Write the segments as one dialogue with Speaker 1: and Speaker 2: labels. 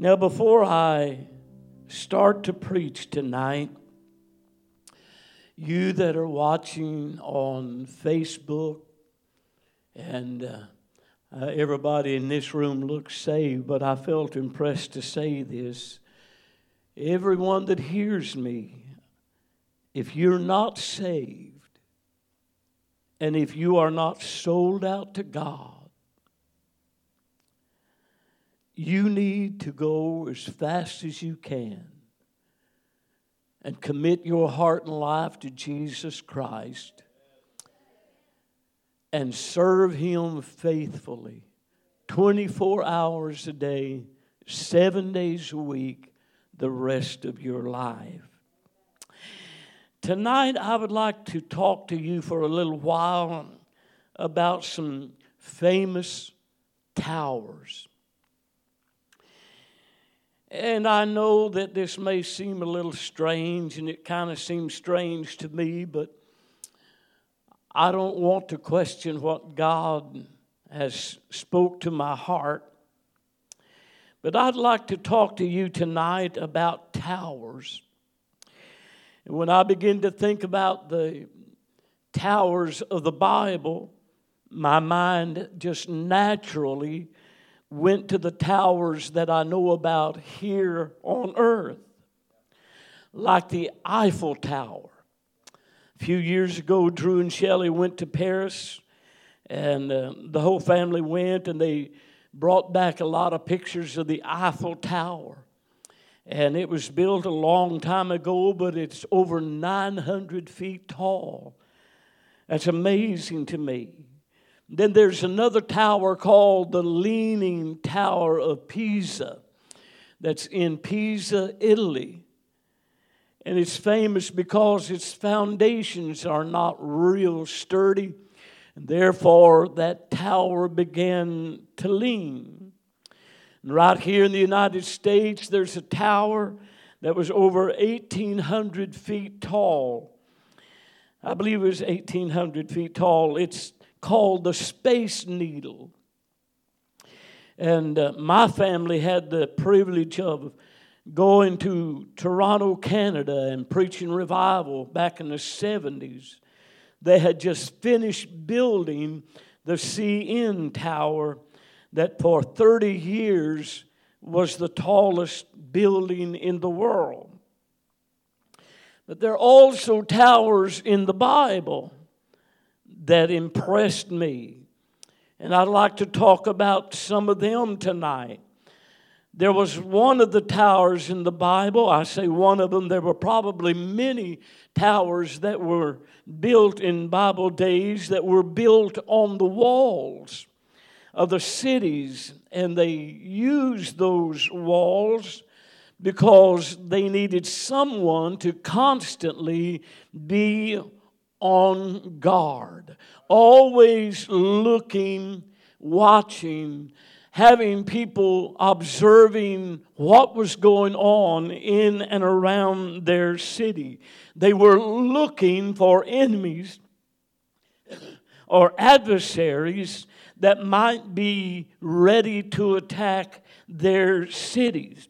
Speaker 1: Now, before I start to preach tonight, you that are watching on Facebook, and uh, uh, everybody in this room looks saved, but I felt impressed to say this. Everyone that hears me, if you're not saved, and if you are not sold out to God, you need to go as fast as you can and commit your heart and life to Jesus Christ and serve Him faithfully 24 hours a day, seven days a week, the rest of your life. Tonight, I would like to talk to you for a little while about some famous towers. And I know that this may seem a little strange, and it kind of seems strange to me, but I don't want to question what God has spoke to my heart. But I'd like to talk to you tonight about towers. And when I begin to think about the towers of the Bible, my mind just naturally went to the towers that I know about here on earth, like the Eiffel Tower. A few years ago, Drew and Shelley went to Paris, and uh, the whole family went, and they brought back a lot of pictures of the Eiffel Tower. And it was built a long time ago, but it's over 900 feet tall. That's amazing to me. Then there's another tower called the Leaning Tower of Pisa that's in Pisa, Italy. And it's famous because its foundations are not real sturdy, and therefore that tower began to lean. And right here in the United States, there's a tower that was over 1,800 feet tall. I believe it was 1,800 feet tall. It's called the Space Needle. And uh, my family had the privilege of going to Toronto, Canada, and preaching revival back in the 70s. They had just finished building the CN Tower, that for 30 years was the tallest building in the world. But there are also towers in the Bible that impressed me. And I'd like to talk about some of them tonight. There was one of the towers in the Bible, I say one of them, there were probably many towers that were built in Bible days that were built on the walls of the cities, and they used those walls because they needed someone to constantly be on guard, always looking, watching, having people observing what was going on in and around their city. They were looking for enemies or adversaries that might be ready to attack their cities.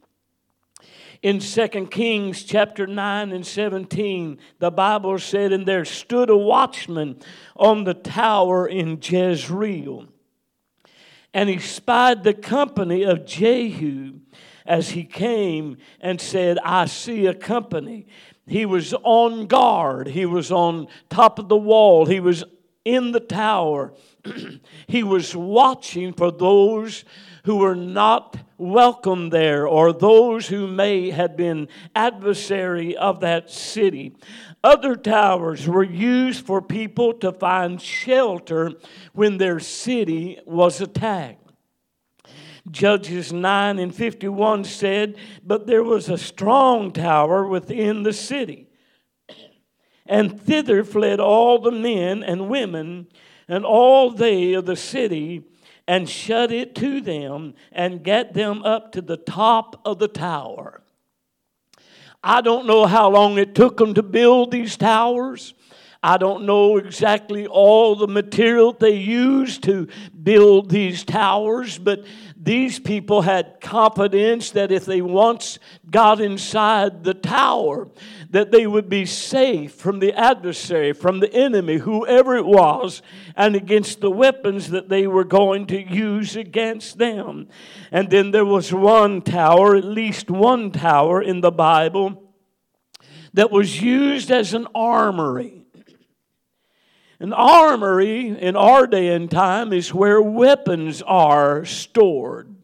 Speaker 1: In 2 Kings chapter 9 and 17, the Bible said, And there stood a watchman on the tower in Jezreel. And he spied the company of Jehu as he came and said, I see a company. He was on guard. He was on top of the wall. He was in the tower. he was watching for those who were not welcome there or those who may have been adversary of that city. Other towers were used for people to find shelter when their city was attacked. Judges 9 and 51 said, But there was a strong tower within the city, and thither fled all the men and women and all they of the city and shut it to them and get them up to the top of the tower. I don't know how long it took them to build these towers. I don't know exactly all the material they used to build these towers, but these people had confidence that if they once got inside the tower, that they would be safe from the adversary, from the enemy, whoever it was, and against the weapons that they were going to use against them. And then there was one tower, at least one tower in the Bible, that was used as an armory. An armory in our day and time is where weapons are stored.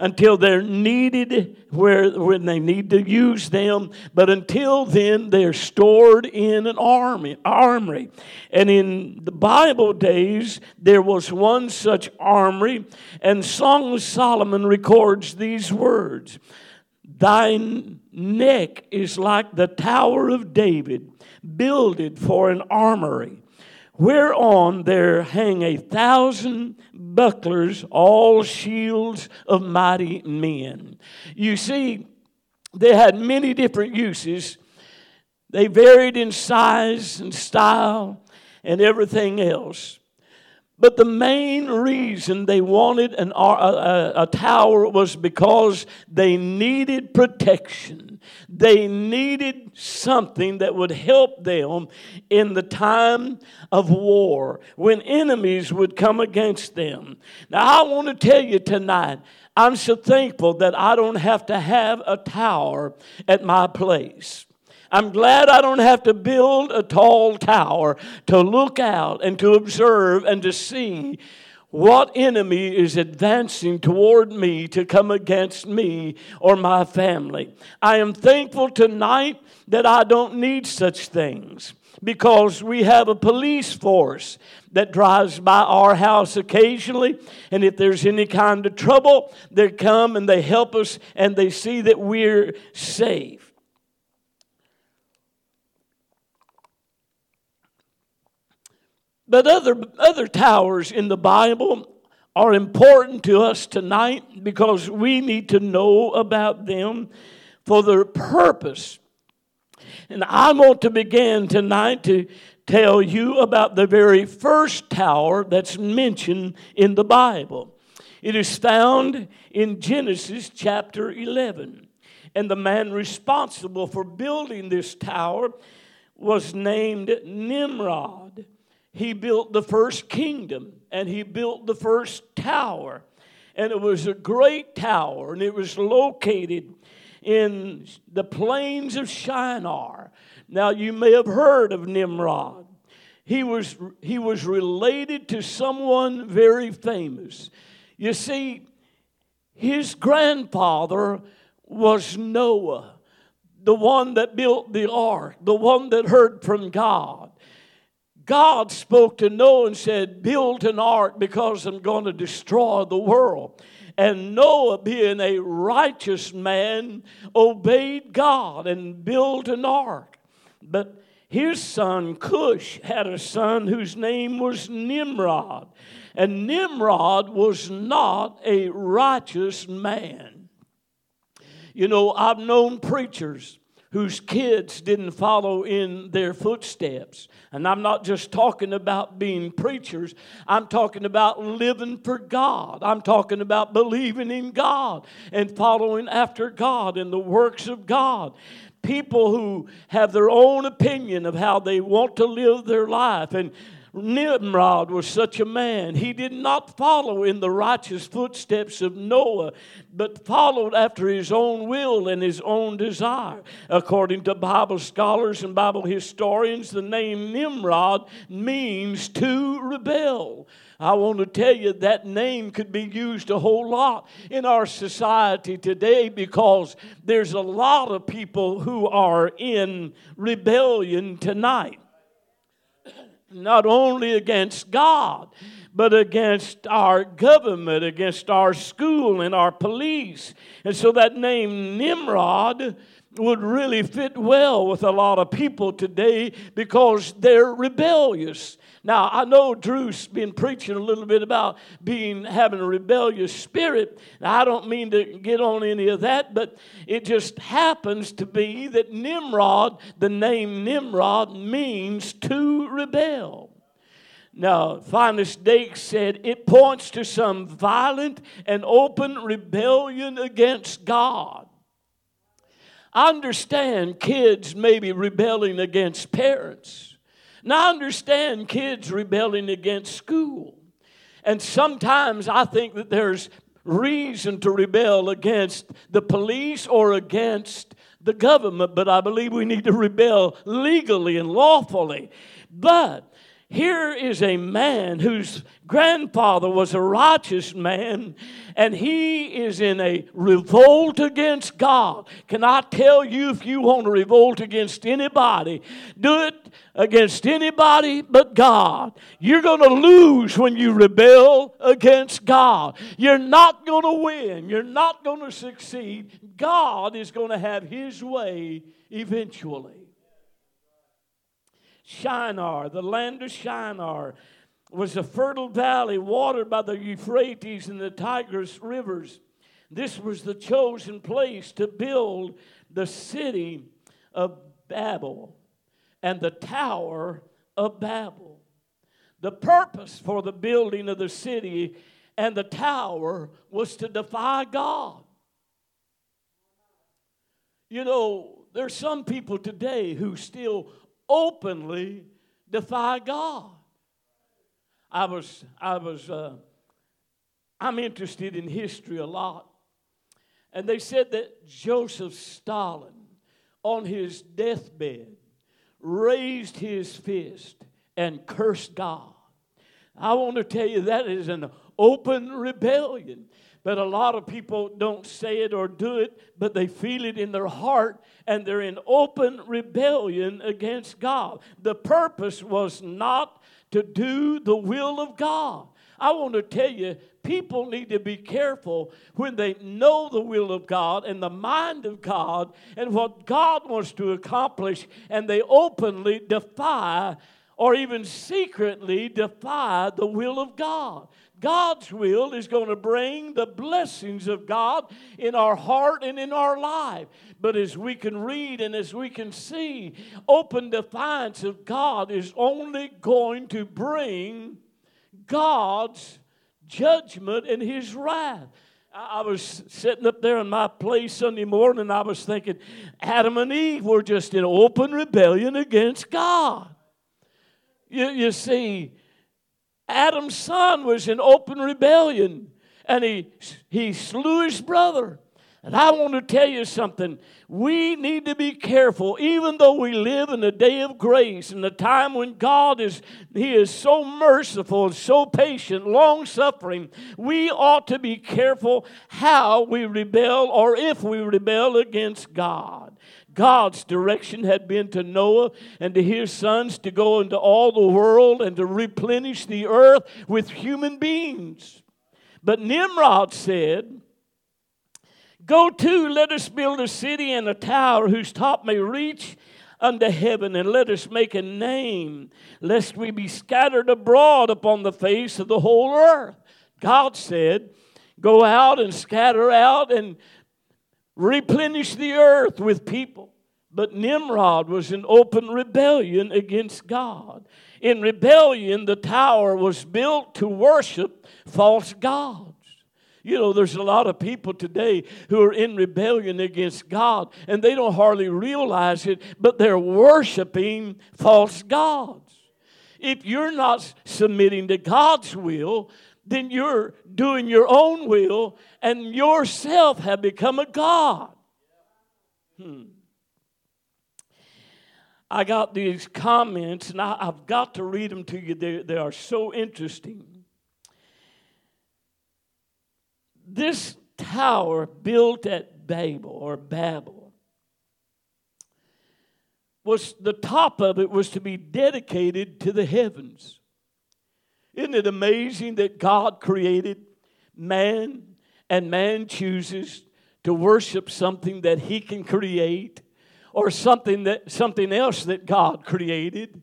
Speaker 1: Until they're needed where when they need to use them but until then they're stored in an army armory. And in the bible days there was one such armory and song of solomon records these words thine neck is like the tower of david builded for an armory whereon there hang a thousand bucklers, all shields of mighty men. You see, they had many different uses. They varied in size and style and everything else. But the main reason they wanted an, a, a, a tower was because they needed protection. They needed something that would help them in the time of war when enemies would come against them. Now, I want to tell you tonight, I'm so thankful that I don't have to have a tower at my place. I'm glad I don't have to build a tall tower to look out and to observe and to see what enemy is advancing toward me to come against me or my family. I am thankful tonight that I don't need such things because we have a police force that drives by our house occasionally. And if there's any kind of trouble, they come and they help us and they see that we're safe. But other, other towers in the Bible are important to us tonight because we need to know about them for their purpose. And I want to begin tonight to tell you about the very first tower that's mentioned in the Bible. It is found in Genesis chapter 11. And the man responsible for building this tower was named Nimrod he built the first kingdom and he built the first tower. And it was a great tower, and it was located in the plains of Shinar. Now, you may have heard of Nimrod. He was, he was related to someone very famous. You see, his grandfather was Noah, the one that built the ark, the one that heard from God. God spoke to Noah and said, Build an ark because I'm going to destroy the world. And Noah, being a righteous man, obeyed God and built an ark. But his son Cush had a son whose name was Nimrod. And Nimrod was not a righteous man. You know, I've known preachers whose kids didn't follow in their footsteps. And I'm not just talking about being preachers, I'm talking about living for God. I'm talking about believing in God and following after God and the works of God. People who have their own opinion of how they want to live their life and Nimrod was such a man. He did not follow in the righteous footsteps of Noah, but followed after his own will and his own desire. According to Bible scholars and Bible historians, the name Nimrod means to rebel. I want to tell you that name could be used a whole lot in our society today because there's a lot of people who are in rebellion tonight not only against God, but against our government, against our school and our police. And so that name Nimrod would really fit well with a lot of people today because they're rebellious. Now, I know Drew's been preaching a little bit about being having a rebellious spirit. Now, I don't mean to get on any of that, but it just happens to be that Nimrod, the name Nimrod, means to rebel. Now, Finis Dake said it points to some violent and open rebellion against God. I understand kids may be rebelling against parents. Now, I understand kids rebelling against school. And sometimes I think that there's reason to rebel against the police or against the government, but I believe we need to rebel legally and lawfully. But here is a man whose grandfather was a righteous man, and he is in a revolt against God. Can I tell you, if you want to revolt against anybody, do it against anybody but God. You're going to lose when you rebel against God. You're not going to win, you're not going to succeed. God is going to have his way eventually. Shinar, the land of Shinar, was a fertile valley watered by the Euphrates and the Tigris rivers. This was the chosen place to build the city of Babel and the Tower of Babel. The purpose for the building of the city and the tower was to defy God. You know, there's some people today who still openly defy God. I was, I was, uh, I'm interested in history a lot. And they said that Joseph Stalin, on his deathbed, raised his fist and cursed God. I want to tell you that is an open rebellion. But a lot of people don't say it or do it, but they feel it in their heart and they're in open rebellion against God. The purpose was not to do the will of God. I want to tell you, people need to be careful when they know the will of God and the mind of God and what God wants to accomplish, and they openly defy or even secretly defy the will of God. God's will is going to bring the blessings of God in our heart and in our life. But as we can read and as we can see, open defiance of God is only going to bring God's judgment and His wrath. I was sitting up there in my place Sunday morning, and I was thinking, Adam and Eve were just in open rebellion against God. You, you see, Adam's son was in open rebellion and he, he slew his brother. And I want to tell you something. We need to be careful, even though we live in the day of grace and the time when God is He is so merciful and so patient, long suffering. We ought to be careful how we rebel or if we rebel against God. God's direction had been to Noah and to his sons to go into all the world and to replenish the earth with human beings. But Nimrod said, Go to, let us build a city and a tower whose top may reach unto heaven, and let us make a name, lest we be scattered abroad upon the face of the whole earth. God said, Go out and scatter out and replenish the earth with people. But Nimrod was in open rebellion against God. In rebellion, the tower was built to worship false gods. You know, there's a lot of people today who are in rebellion against God and they don't hardly realize it, but they're worshiping false gods. If you're not submitting to God's will, then you're doing your own will and yourself have become a God. Hmm. I got these comments, and I, have got to read them to you. They, they are so interesting. This tower built at Babel or Babel was the top of it was to be dedicated to the heavens. Isn't it amazing that God created man and man chooses to worship something that he can create or something that something else that God created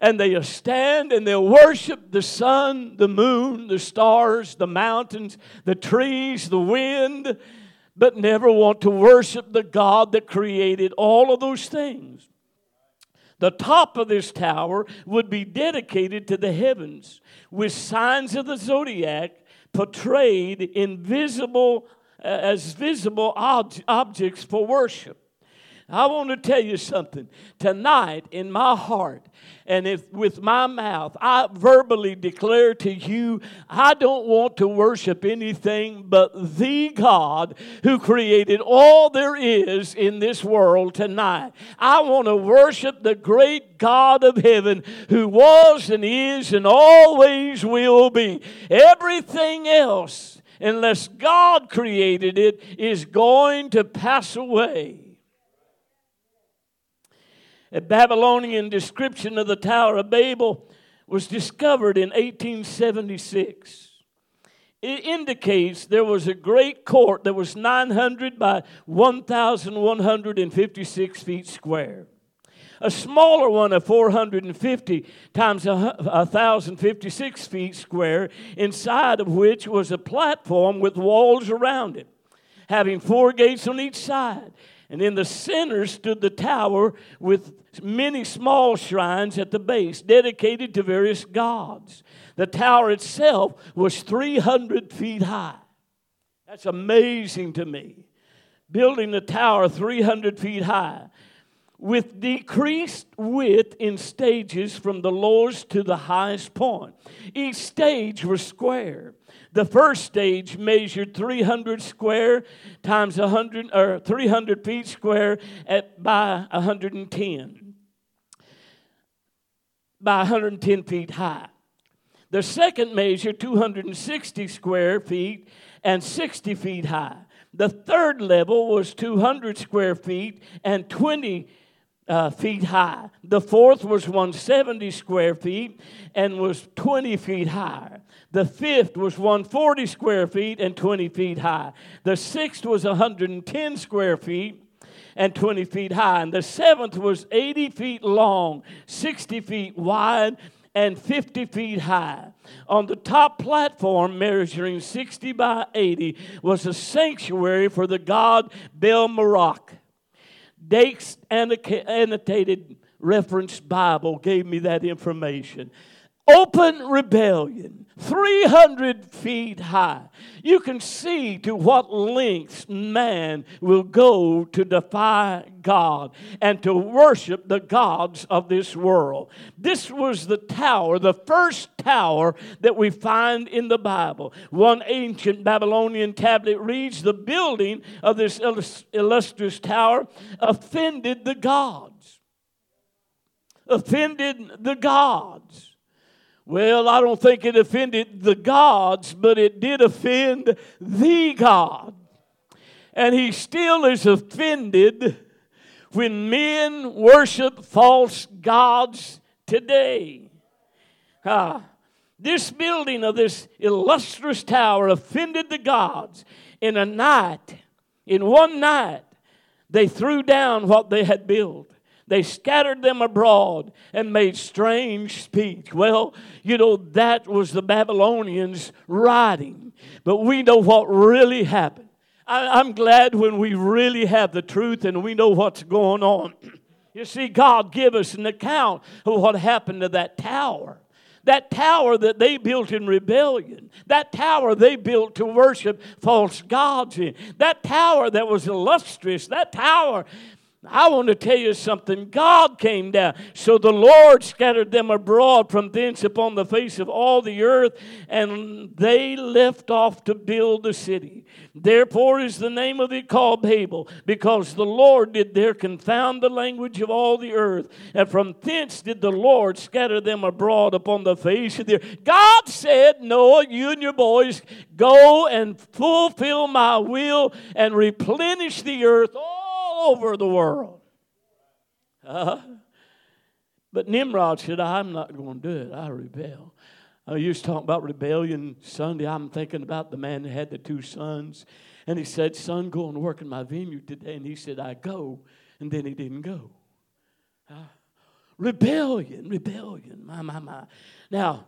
Speaker 1: and they stand and they'll worship the sun, the moon, the stars, the mountains, the trees, the wind, but never want to worship the God that created all of those things. The top of this tower would be dedicated to the heavens with signs of the zodiac portrayed invisible uh, as visible ob- objects for worship. I want to tell you something. Tonight, in my heart and if with my mouth, I verbally declare to you, I don't want to worship anything but the God who created all there is in this world tonight. I want to worship the great God of heaven who was and is and always will be. Everything else, unless God created it, is going to pass away. A Babylonian description of the Tower of Babel was discovered in 1876. It indicates there was a great court that was 900 by 1,156 feet square. A smaller one of 450 times 1,056 feet square, inside of which was a platform with walls around it, having four gates on each side. And in the center stood the tower with many small shrines at the base dedicated to various gods. The tower itself was 300 feet high. That's amazing to me. Building the tower 300 feet high with decreased width in stages from the lowest to the highest point. Each stage was square. The first stage measured 300 square times 100 or 300 feet square at by 110 by 110 feet high. The second measure 260 square feet and 60 feet high. The third level was 200 square feet and 20 uh, feet high. The fourth was 170 square feet and was 20 feet higher. The fifth was 140 square feet and 20 feet high. The sixth was 110 square feet and 20 feet high. And the seventh was 80 feet long, 60 feet wide, and 50 feet high. On the top platform, measuring 60 by 80, was a sanctuary for the god Bel Merodach. Dake's annotated reference Bible gave me that information. Open rebellion 300 feet high. You can see to what lengths man will go to defy God and to worship the gods of this world. This was the tower, the first tower that we find in the Bible. One ancient Babylonian tablet reads The building of this illustrious tower offended the gods. Offended the gods. Well, I don't think it offended the gods, but it did offend the God. And he still is offended when men worship false gods today. Ah, this building of this illustrious tower offended the gods. In a night, in one night, they threw down what they had built. They scattered them abroad and made strange speech. Well, you know, that was the Babylonians writing. But we know what really happened. I, am glad when we really have the truth and we know what's going on. you see, God give us an account of what happened to that tower. That tower that they built in rebellion, that tower they built to worship false gods in, that tower that was illustrious, that tower I want to tell you something. God came down. So the Lord scattered them abroad from thence upon the face of all the earth, and they left off to build the city. Therefore is the name of it called Babel, because the Lord did there confound the language of all the earth. And from thence did the Lord scatter them abroad upon the face of the earth. God said, Noah, you and your boys, go and fulfill my will and replenish the earth oh, over the world. Uh, but Nimrod said, I'm not going to do it. I rebel. I used to talk about rebellion Sunday. I'm thinking about the man that had the two sons. And he said, Son, go and work in my vineyard today. And he said, I go. And then he didn't go. Uh, rebellion, rebellion. My, my, my. Now,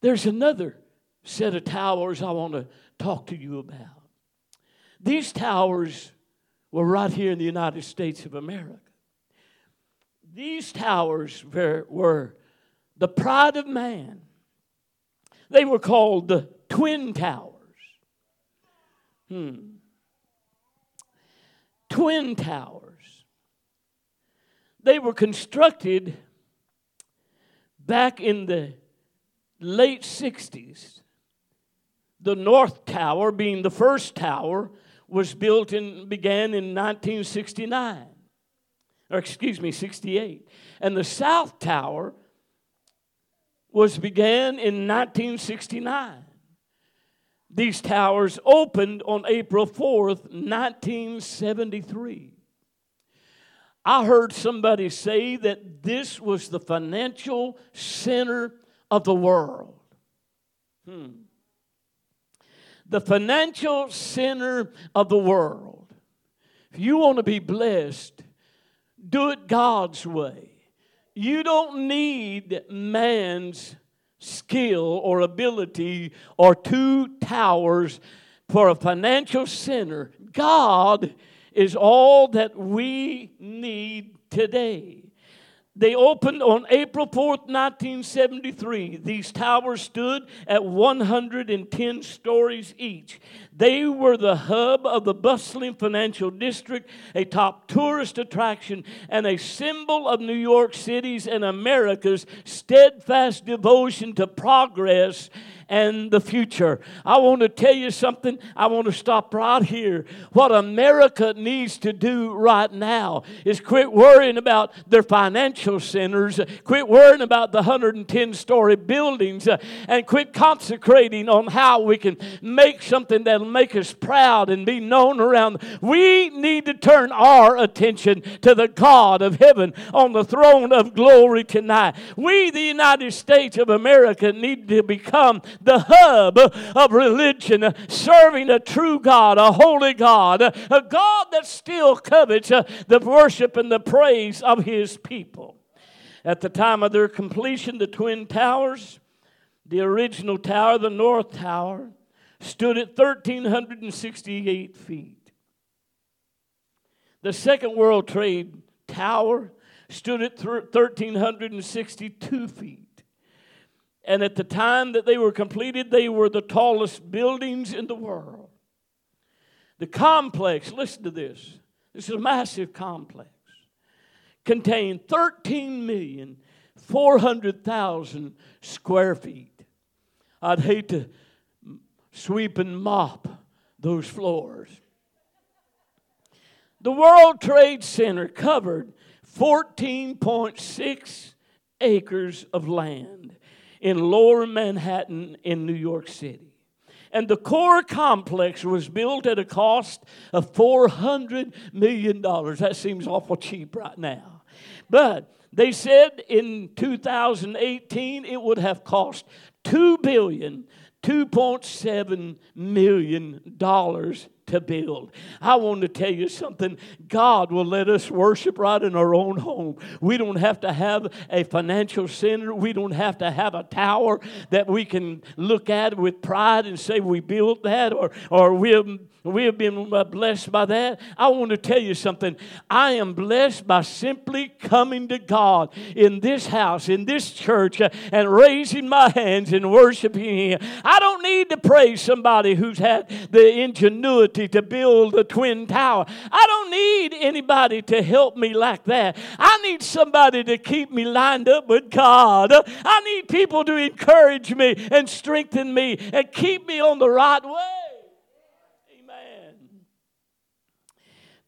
Speaker 1: there's another set of towers I want to talk to you about. These towers were right here in the United States of America. These towers were, were the pride of man. They were called the Twin Towers. Hmm. Twin Towers. They were constructed back in the late 60s. The North Tower, being the first tower, was built and began in 1969, or excuse me, 68. And the South Tower was began in 1969. These towers opened on April 4th, 1973. I heard somebody say that this was the financial center of the world. Hmm. The financial center of the world. If you want to be blessed, do it God's way. You don't need man's skill or ability or two towers for a financial center. God is all that we need today. They opened on April 4th, 1973. These towers stood at 110 stories each. They were the hub of the bustling financial district, a top tourist attraction, and a symbol of New York City's and America's steadfast devotion to progress and the future. I want to tell you something. I want to stop right here. What America needs to do right now is quit worrying about their financial centers, quit worrying about the 110 story buildings, uh, and quit consecrating on how we can make something that'll make us proud and be known around. We need to turn our attention to the God of heaven on the throne of glory tonight. We, the United States of America, need to become the hub of religion, serving a true God, a holy God, a God that still covets uh, the worship and the praise of his people. At the time of their completion, the Twin Towers, the original tower, the North Tower, stood at 1,368 feet. The Second World Trade Tower stood at 1,362 feet. And at the time that they were completed, they were the tallest buildings in the world. The complex, listen to this, this is a massive complex, contained 13,400,000 square feet. I'd hate to sweep and mop those floors. The World Trade Center covered 14.6 acres of land in lower Manhattan in New York City. And the core complex was built at a cost of $400 million. That seems awful cheap right now. But they said in 2018 it would have cost $2 billion, $2.7 million to build. I want to tell you something. God will let us worship right in our own home. We don't have to have a financial center. We don't have to have a tower that we can look at with pride and say we built that or, or we we have been uh, blessed by that. I want to tell you something. I am blessed by simply coming to God in this house, in this church, uh, and raising my hands and worshiping Him. I don't need to praise somebody who's had the ingenuity to build a twin tower. I don't need anybody to help me like that. I need somebody to keep me lined up with God. I need people to encourage me and strengthen me and keep me on the right way.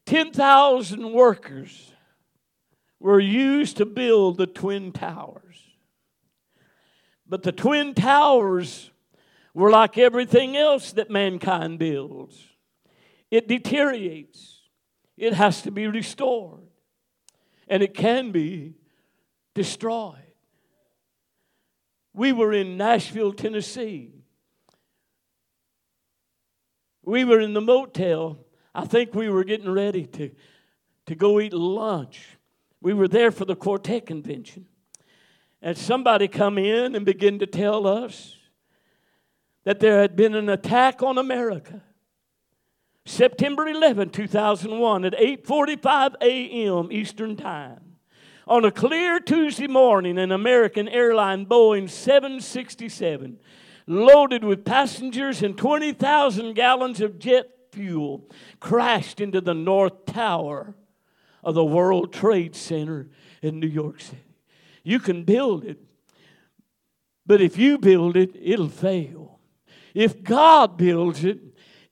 Speaker 1: 10,000 workers were used to build the Twin Towers. But the Twin Towers were like everything else that mankind builds it deteriorates, it has to be restored, and it can be destroyed. We were in Nashville, Tennessee. We were in the motel I think we were getting ready to, to go eat lunch. We were there for the Quartet convention. And somebody come in and begin to tell us that there had been an attack on America. September 11, 2001 at 8:45 a.m. Eastern Time. on a clear Tuesday morning, an American airline Boeing 767, loaded with passengers and 20,000 gallons of jet fuel, crashed into the North Tower of the World Trade Center in New York City. You can build it, but if you build it, it'll fail. If God builds it,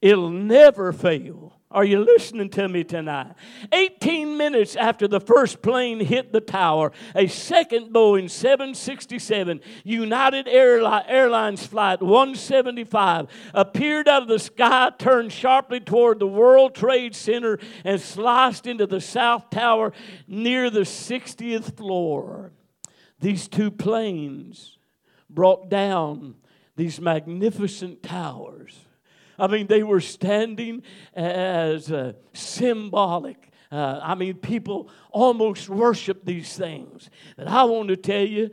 Speaker 1: it'll never fail. Are you listening to me tonight? 18 minutes after the first plane hit the tower, a second Boeing 767 United Airlines Flight 175 appeared out of the sky, turned sharply toward the World Trade Center, and sliced into the South Tower near the 60th floor. These two planes brought down these magnificent towers I mean, they were standing as uh, symbolic. Uh, I mean, people almost worship these things. And I want to tell you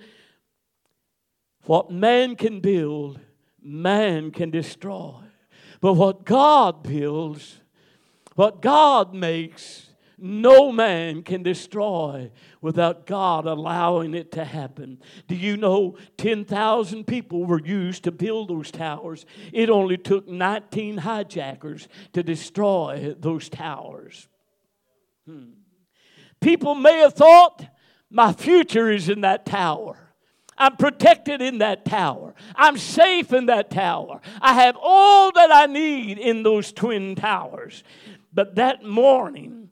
Speaker 1: what man can build, man can destroy. But what God builds, what God makes, no man can destroy without God allowing it to happen. Do you know 10,000 people were used to build those towers? It only took 19 hijackers to destroy those towers. Hmm. People may have thought, my future is in that tower. I'm protected in that tower. I'm safe in that tower. I have all that I need in those twin towers. But that morning,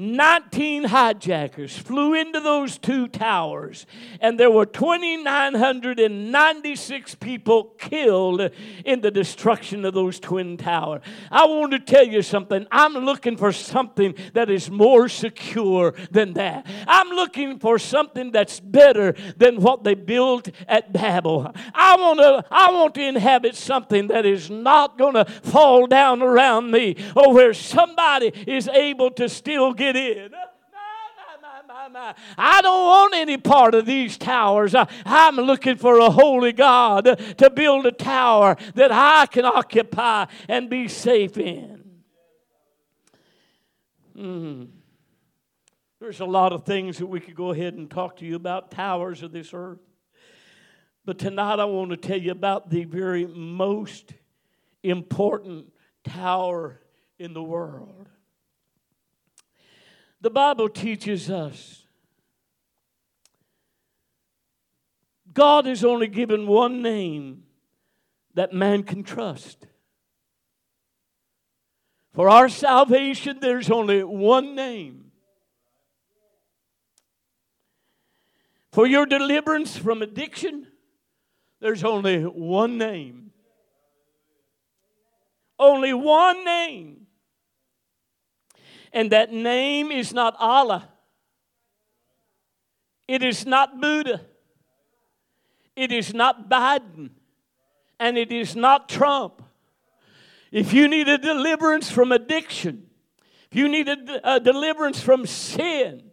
Speaker 1: 19 hijackers flew into those two towers, and there were 2,996 people killed in the destruction of those twin towers. I want to tell you something. I'm looking for something that is more secure than that. I'm looking for something that's better than what they built at Babel. I want to, I want to inhabit something that is not going to fall down around me or where somebody is able to still get in. I don't want any part of these towers. I'm looking for a holy God to build a tower that I can occupy and be safe in. Mm. There's a lot of things that we could go ahead and talk to you about towers of this earth. But tonight I want to tell you about the very most important tower in the world. The Bible teaches us God has only given one name that man can trust. For our salvation, there's only one name. For your deliverance from addiction, there's only one name. Only one name. And that name is not Allah. It is not Buddha. It is not Biden. And it is not Trump. If you need a deliverance from addiction, if you need a, a deliverance from sin,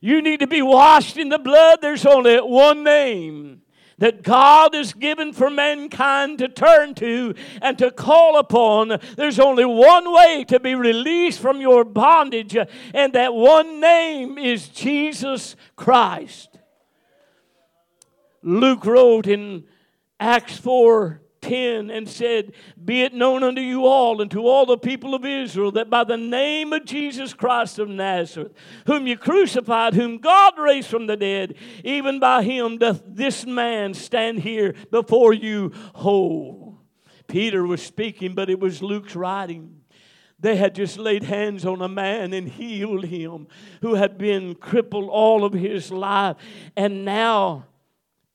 Speaker 1: you need to be washed in the blood, there's only one name that God has given for mankind to turn to and to call upon. There's only one way to be released from your bondage, and that one name is Jesus Christ. Luke wrote in Acts 4 10 and said, Be it known unto you all and to all the people of Israel that by the name of Jesus Christ of Nazareth, whom you crucified, whom God raised from the dead, even by him doth this man stand here before you whole. Peter was speaking, but it was Luke's writing. They had just laid hands on a man and healed him who had been crippled all of his life. And now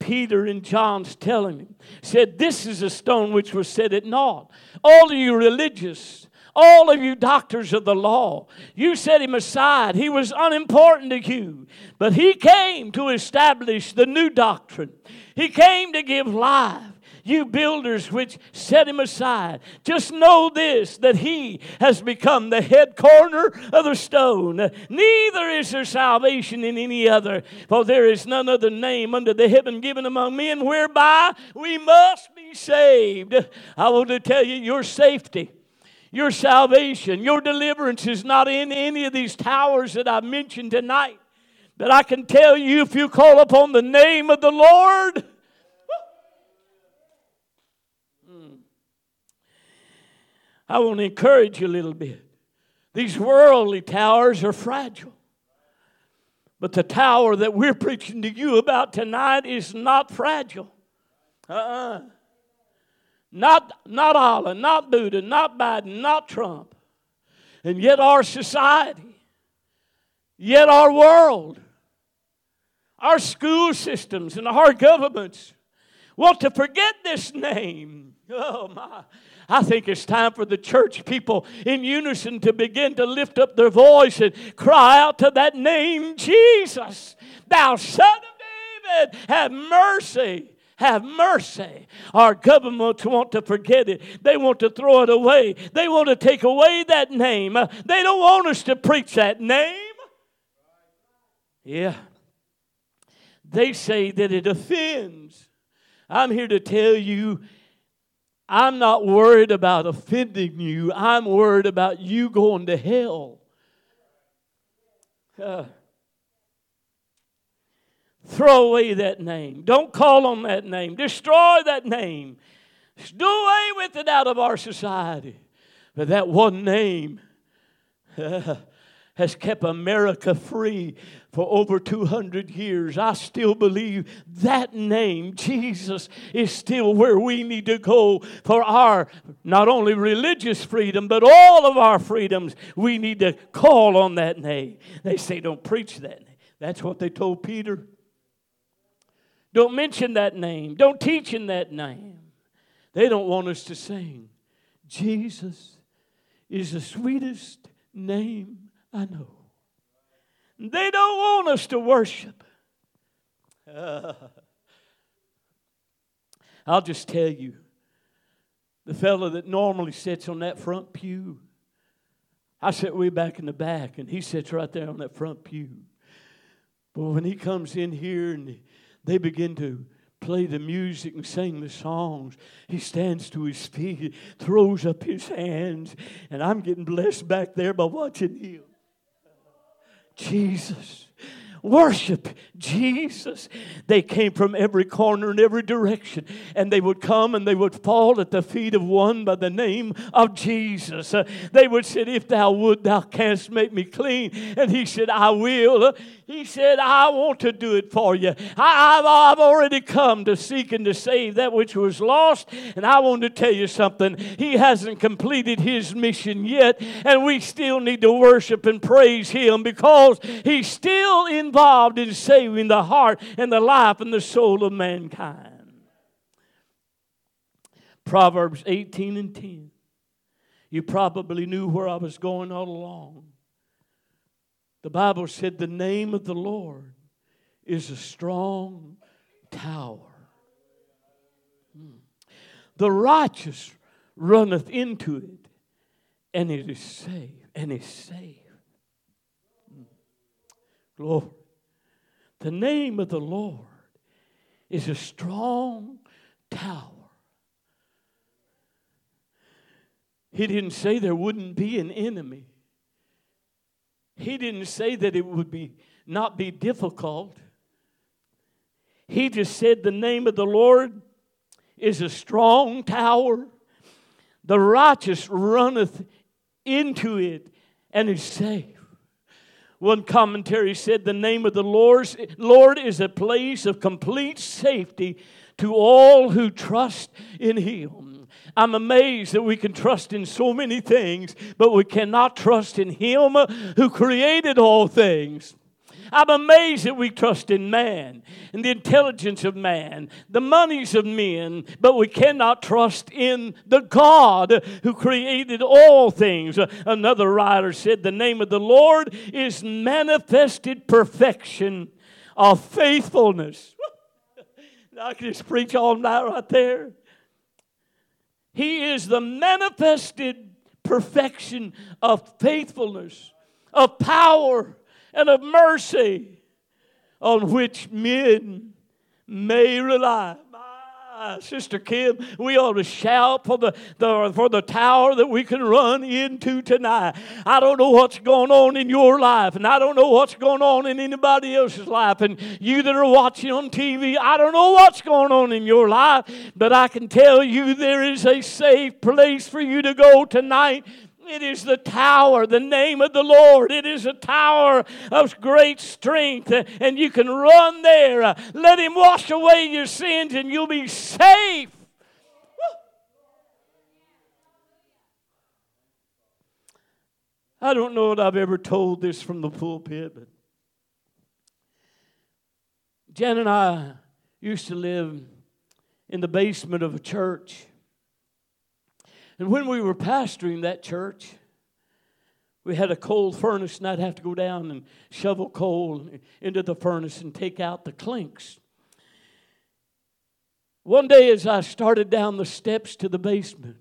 Speaker 1: Peter and John's telling him, said, This is a stone which was set at naught. All of you religious, all of you doctors of the law, you set him aside. He was unimportant to you. But he came to establish the new doctrine, he came to give life you builders which set him aside. Just know this that he has become the head corner of the stone. Neither is there salvation in any other, for there is none other name under the heaven given among men whereby we must be saved. I want to tell you your safety. Your salvation, your deliverance is not in any of these towers that I've mentioned tonight. But I can tell you if you call upon the name of the Lord, hmm, I want to encourage you a little bit. These worldly towers are fragile. But the tower that we're preaching to you about tonight is not fragile. Uh-uh. Not, not Allah, not Buddha, not Biden, not Trump. And yet our society, yet our world, our school systems and our governments want to forget this name. Oh my. I think it's time for the church people in unison to begin to lift up their voice and cry out to that name, Jesus, thou son of David, have mercy. Have mercy. Our governments want to forget it. They want to throw it away. They want to take away that name. They don't want us to preach that name. Yeah. They say that it offends. I'm here to tell you I'm not worried about offending you. I'm worried about you going to hell. Uh, throw away that name. Don't call on that name. Destroy that name. Do away with it out of our society. But that one name, uh, has kept America free for over 200 years. I still believe that name, Jesus, is still where we need to go for our not only religious freedom, but all of our freedoms. We need to call on that name. They say, don't preach that name. That's what they told Peter. Don't mention that name. Don't teach in that name. They don't want us to sing. Jesus is the sweetest name I know. They don't want us to worship. Uh, I'll just tell you the fellow that normally sits on that front pew, I sit way back in the back, and he sits right there on that front pew. But when he comes in here and they begin to play the music and sing the songs. He stands to his feet, throws up his hands, and I'm getting blessed back there by watching him. Jesus. Worship Jesus. They came from every corner and every direction, and they would come and they would fall at the feet of one by the name of Jesus. Uh, they would say, If thou would, thou canst make me clean. And he said, I will. He said, I want to do it for you. I've already come to seek and to save that which was lost. And I want to tell you something. He hasn't completed his mission yet. And we still need to worship and praise him because he's still involved in saving the heart and the life and the soul of mankind. Proverbs 18 and 10. You probably knew where I was going all along. The Bible said the name of the Lord is a strong tower. Hmm. The righteous runneth into it, and it is safe, and is safe. Hmm. Glory. The name of the Lord is a strong tower. He didn't say there wouldn't be an enemy. He didn't say that it would be not be difficult. He just said the name of the Lord is a strong tower. The righteous runneth into it and is safe. One commentary said the name of the Lord's, Lord is a place of complete safety to all who trust in Him. I'm amazed that we can trust in so many things, but we cannot trust in Him who created all things. I'm amazed that we trust in man and the intelligence of man, the monies of men, but we cannot trust in the God who created all things. Another writer said, The name of the Lord is manifested perfection of faithfulness. I can just preach all night right there. He is the manifested perfection of faithfulness, of power, and of mercy on which men may rely. Sister Kim, we ought to shout for the, the, for the tower that we can run into tonight. I don't know what's going on in your life, and I don't know what's going on in anybody else's life. And you that are watching on TV, I don't know what's going on in your life, but I can tell you there is a safe place for you to go tonight it is the tower, the name of the Lord. It is a tower of great strength, uh, and you can run there. Uh, let Him wash away your sins, and you'll be safe. I don't know that I've ever told this from the pulpit, but Jan and I used to live in the basement of a church. And when we were pastoring that church, we had a coal furnace, and I'd have to go down and shovel coal into the furnace and take out the clinks. One day, as I started down the steps to the basement,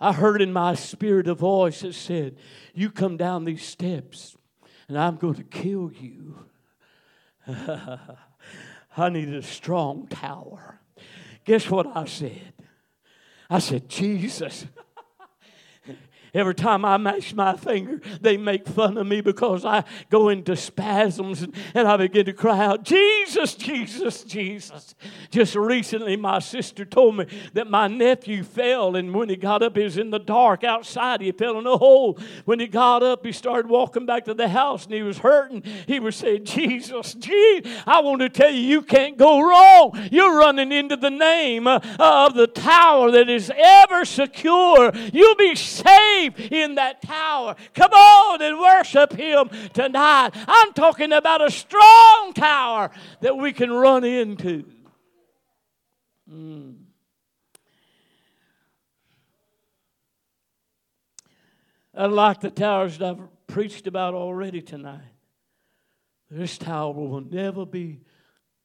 Speaker 1: I heard in my spirit a voice that said, You come down these steps, and I'm going to kill you. I needed a strong tower. Guess what I said? I said, Jesus. Every time I mash my finger, they make fun of me because I go into spasms and, I begin to cry out, Jesus, Jesus, Jesus. Just recently, my sister told me that my nephew fell, and when he got up, he was in the dark outside. He fell in a hole. When he got up, he started walking back to the house and he was hurting. He was saying, Jesus, Jesus. I want to tell you, you can't go wrong. You're running into the name uh, of the tower that is ever secure. You'll be saved in that tower. Come on and worship Him tonight. I'm talking about a strong tower that we can run into. Mm. Unlike the towers that I've preached about already tonight, this tower will never be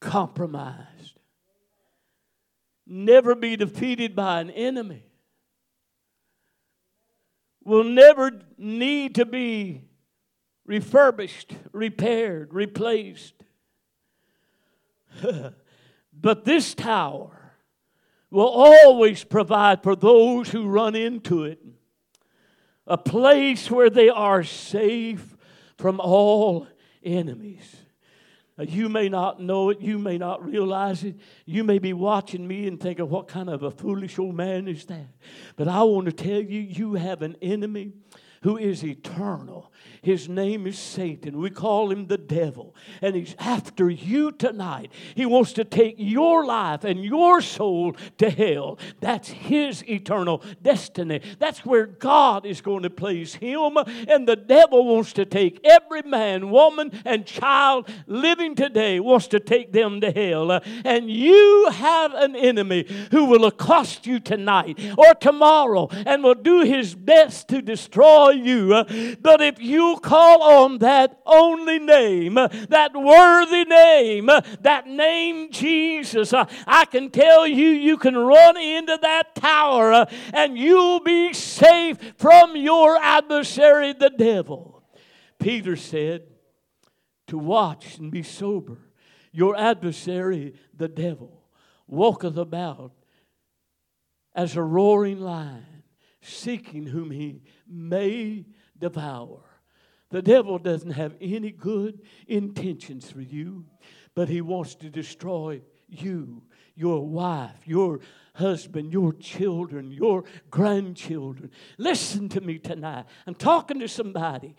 Speaker 1: compromised, never be defeated by an enemy will never need to be refurbished, repaired, replaced. but this tower will always provide for those who run into it a place where they are safe from all enemies. Uh, you may not know it. You may not realize it. You may be watching me and thinking, what kind of a foolish old man is that? But I want to tell you, you have an enemy who is eternal. His name is Satan. We call him the devil. And he's after you tonight. He wants to take your life and your soul to hell. That's his eternal destiny. That's where God is going to place him. And the devil wants to take every man, woman, and child living today, wants to take them to hell. And you have an enemy who will accost you tonight or tomorrow and will do his best to destroy you. But if you call on that only name, that worthy name, that name Jesus, uh, I can tell you, you can run into that tower uh, and you'll be safe from your adversary, the devil. Peter said, to watch and be sober. Your adversary, the devil, walketh about as a roaring lion, seeking whom he may devour. The devil doesn't have any good intentions for you, but he wants to destroy you, your wife, your husband, your children, your grandchildren. Listen to me tonight. I'm talking to somebody.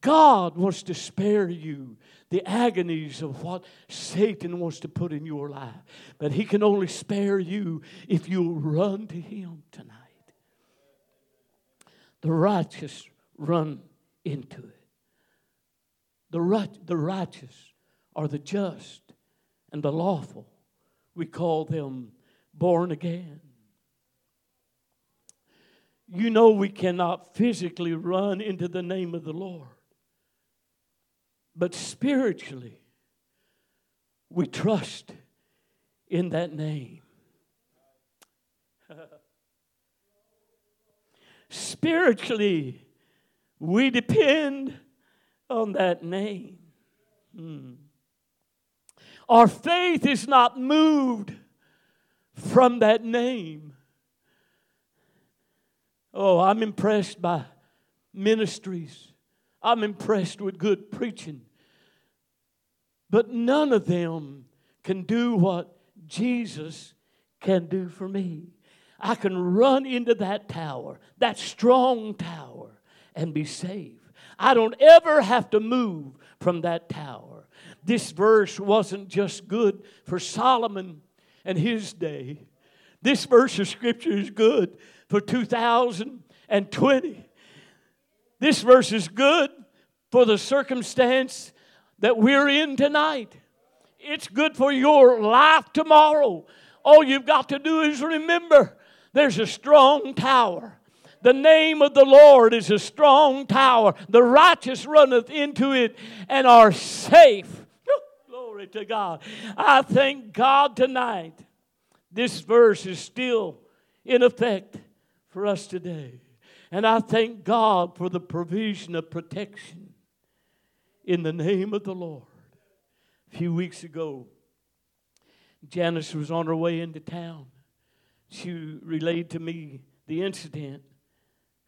Speaker 1: God wants to spare you the agonies of what Satan wants to put in your life. But he can only spare you if you run to him tonight. The righteous run into it. The, right, the righteous are the just and the lawful. We call them born again. You know, we cannot physically run into the name of the Lord, but spiritually, we trust in that name. Spiritually, we depend on that name. Hmm. Our faith is not moved from that name. Oh, I'm impressed by ministries. I'm impressed with good preaching. But none of them can do what Jesus can do for me. I can run into that tower, that strong tower, and be saved. I don't ever have to move from that tower. This verse wasn't just good for Solomon and his day. This verse of scripture is good for 2020. This verse is good for the circumstance that we're in tonight. It's good for your life tomorrow. All you've got to do is remember there's a strong tower. The name of the Lord is a strong tower. The righteous runneth into it and are safe. Glory to God. I thank God tonight. This verse is still in effect for us today. And I thank God for the provision of protection in the name of the Lord. A few weeks ago, Janice was on her way into town. She relayed to me the incident,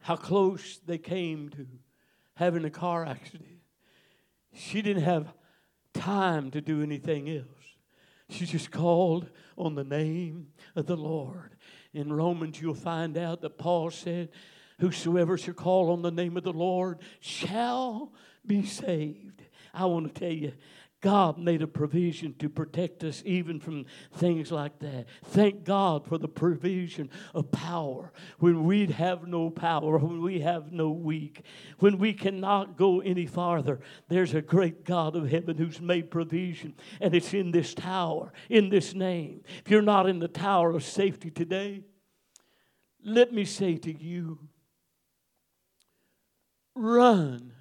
Speaker 1: how close they came to having a car accident. She didn't have time to do anything else. She just called on the name of the Lord. In Romans, you'll find out that Paul said, Whosoever shall call on the name of the Lord shall be saved. I want to tell you, God made a provision to protect us even from things like that. Thank God for the provision of power when we'd have no power, when we have no weak, when we cannot go any farther. There's a great God of heaven who's made provision, and it's in this tower, in this name. If you're not in the tower of safety today, let me say to you run,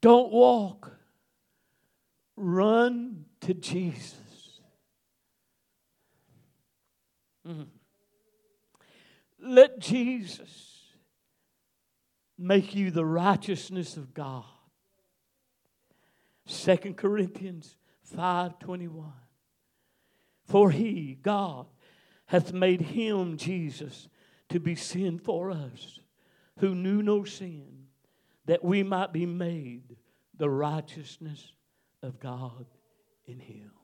Speaker 1: don't walk Run to Jesus. Mm. Let Jesus make you the righteousness of God. Second Corinthians 5:21 For he God hath made him Jesus to be sin for us who knew no sin that we might be made the righteousness of God in him.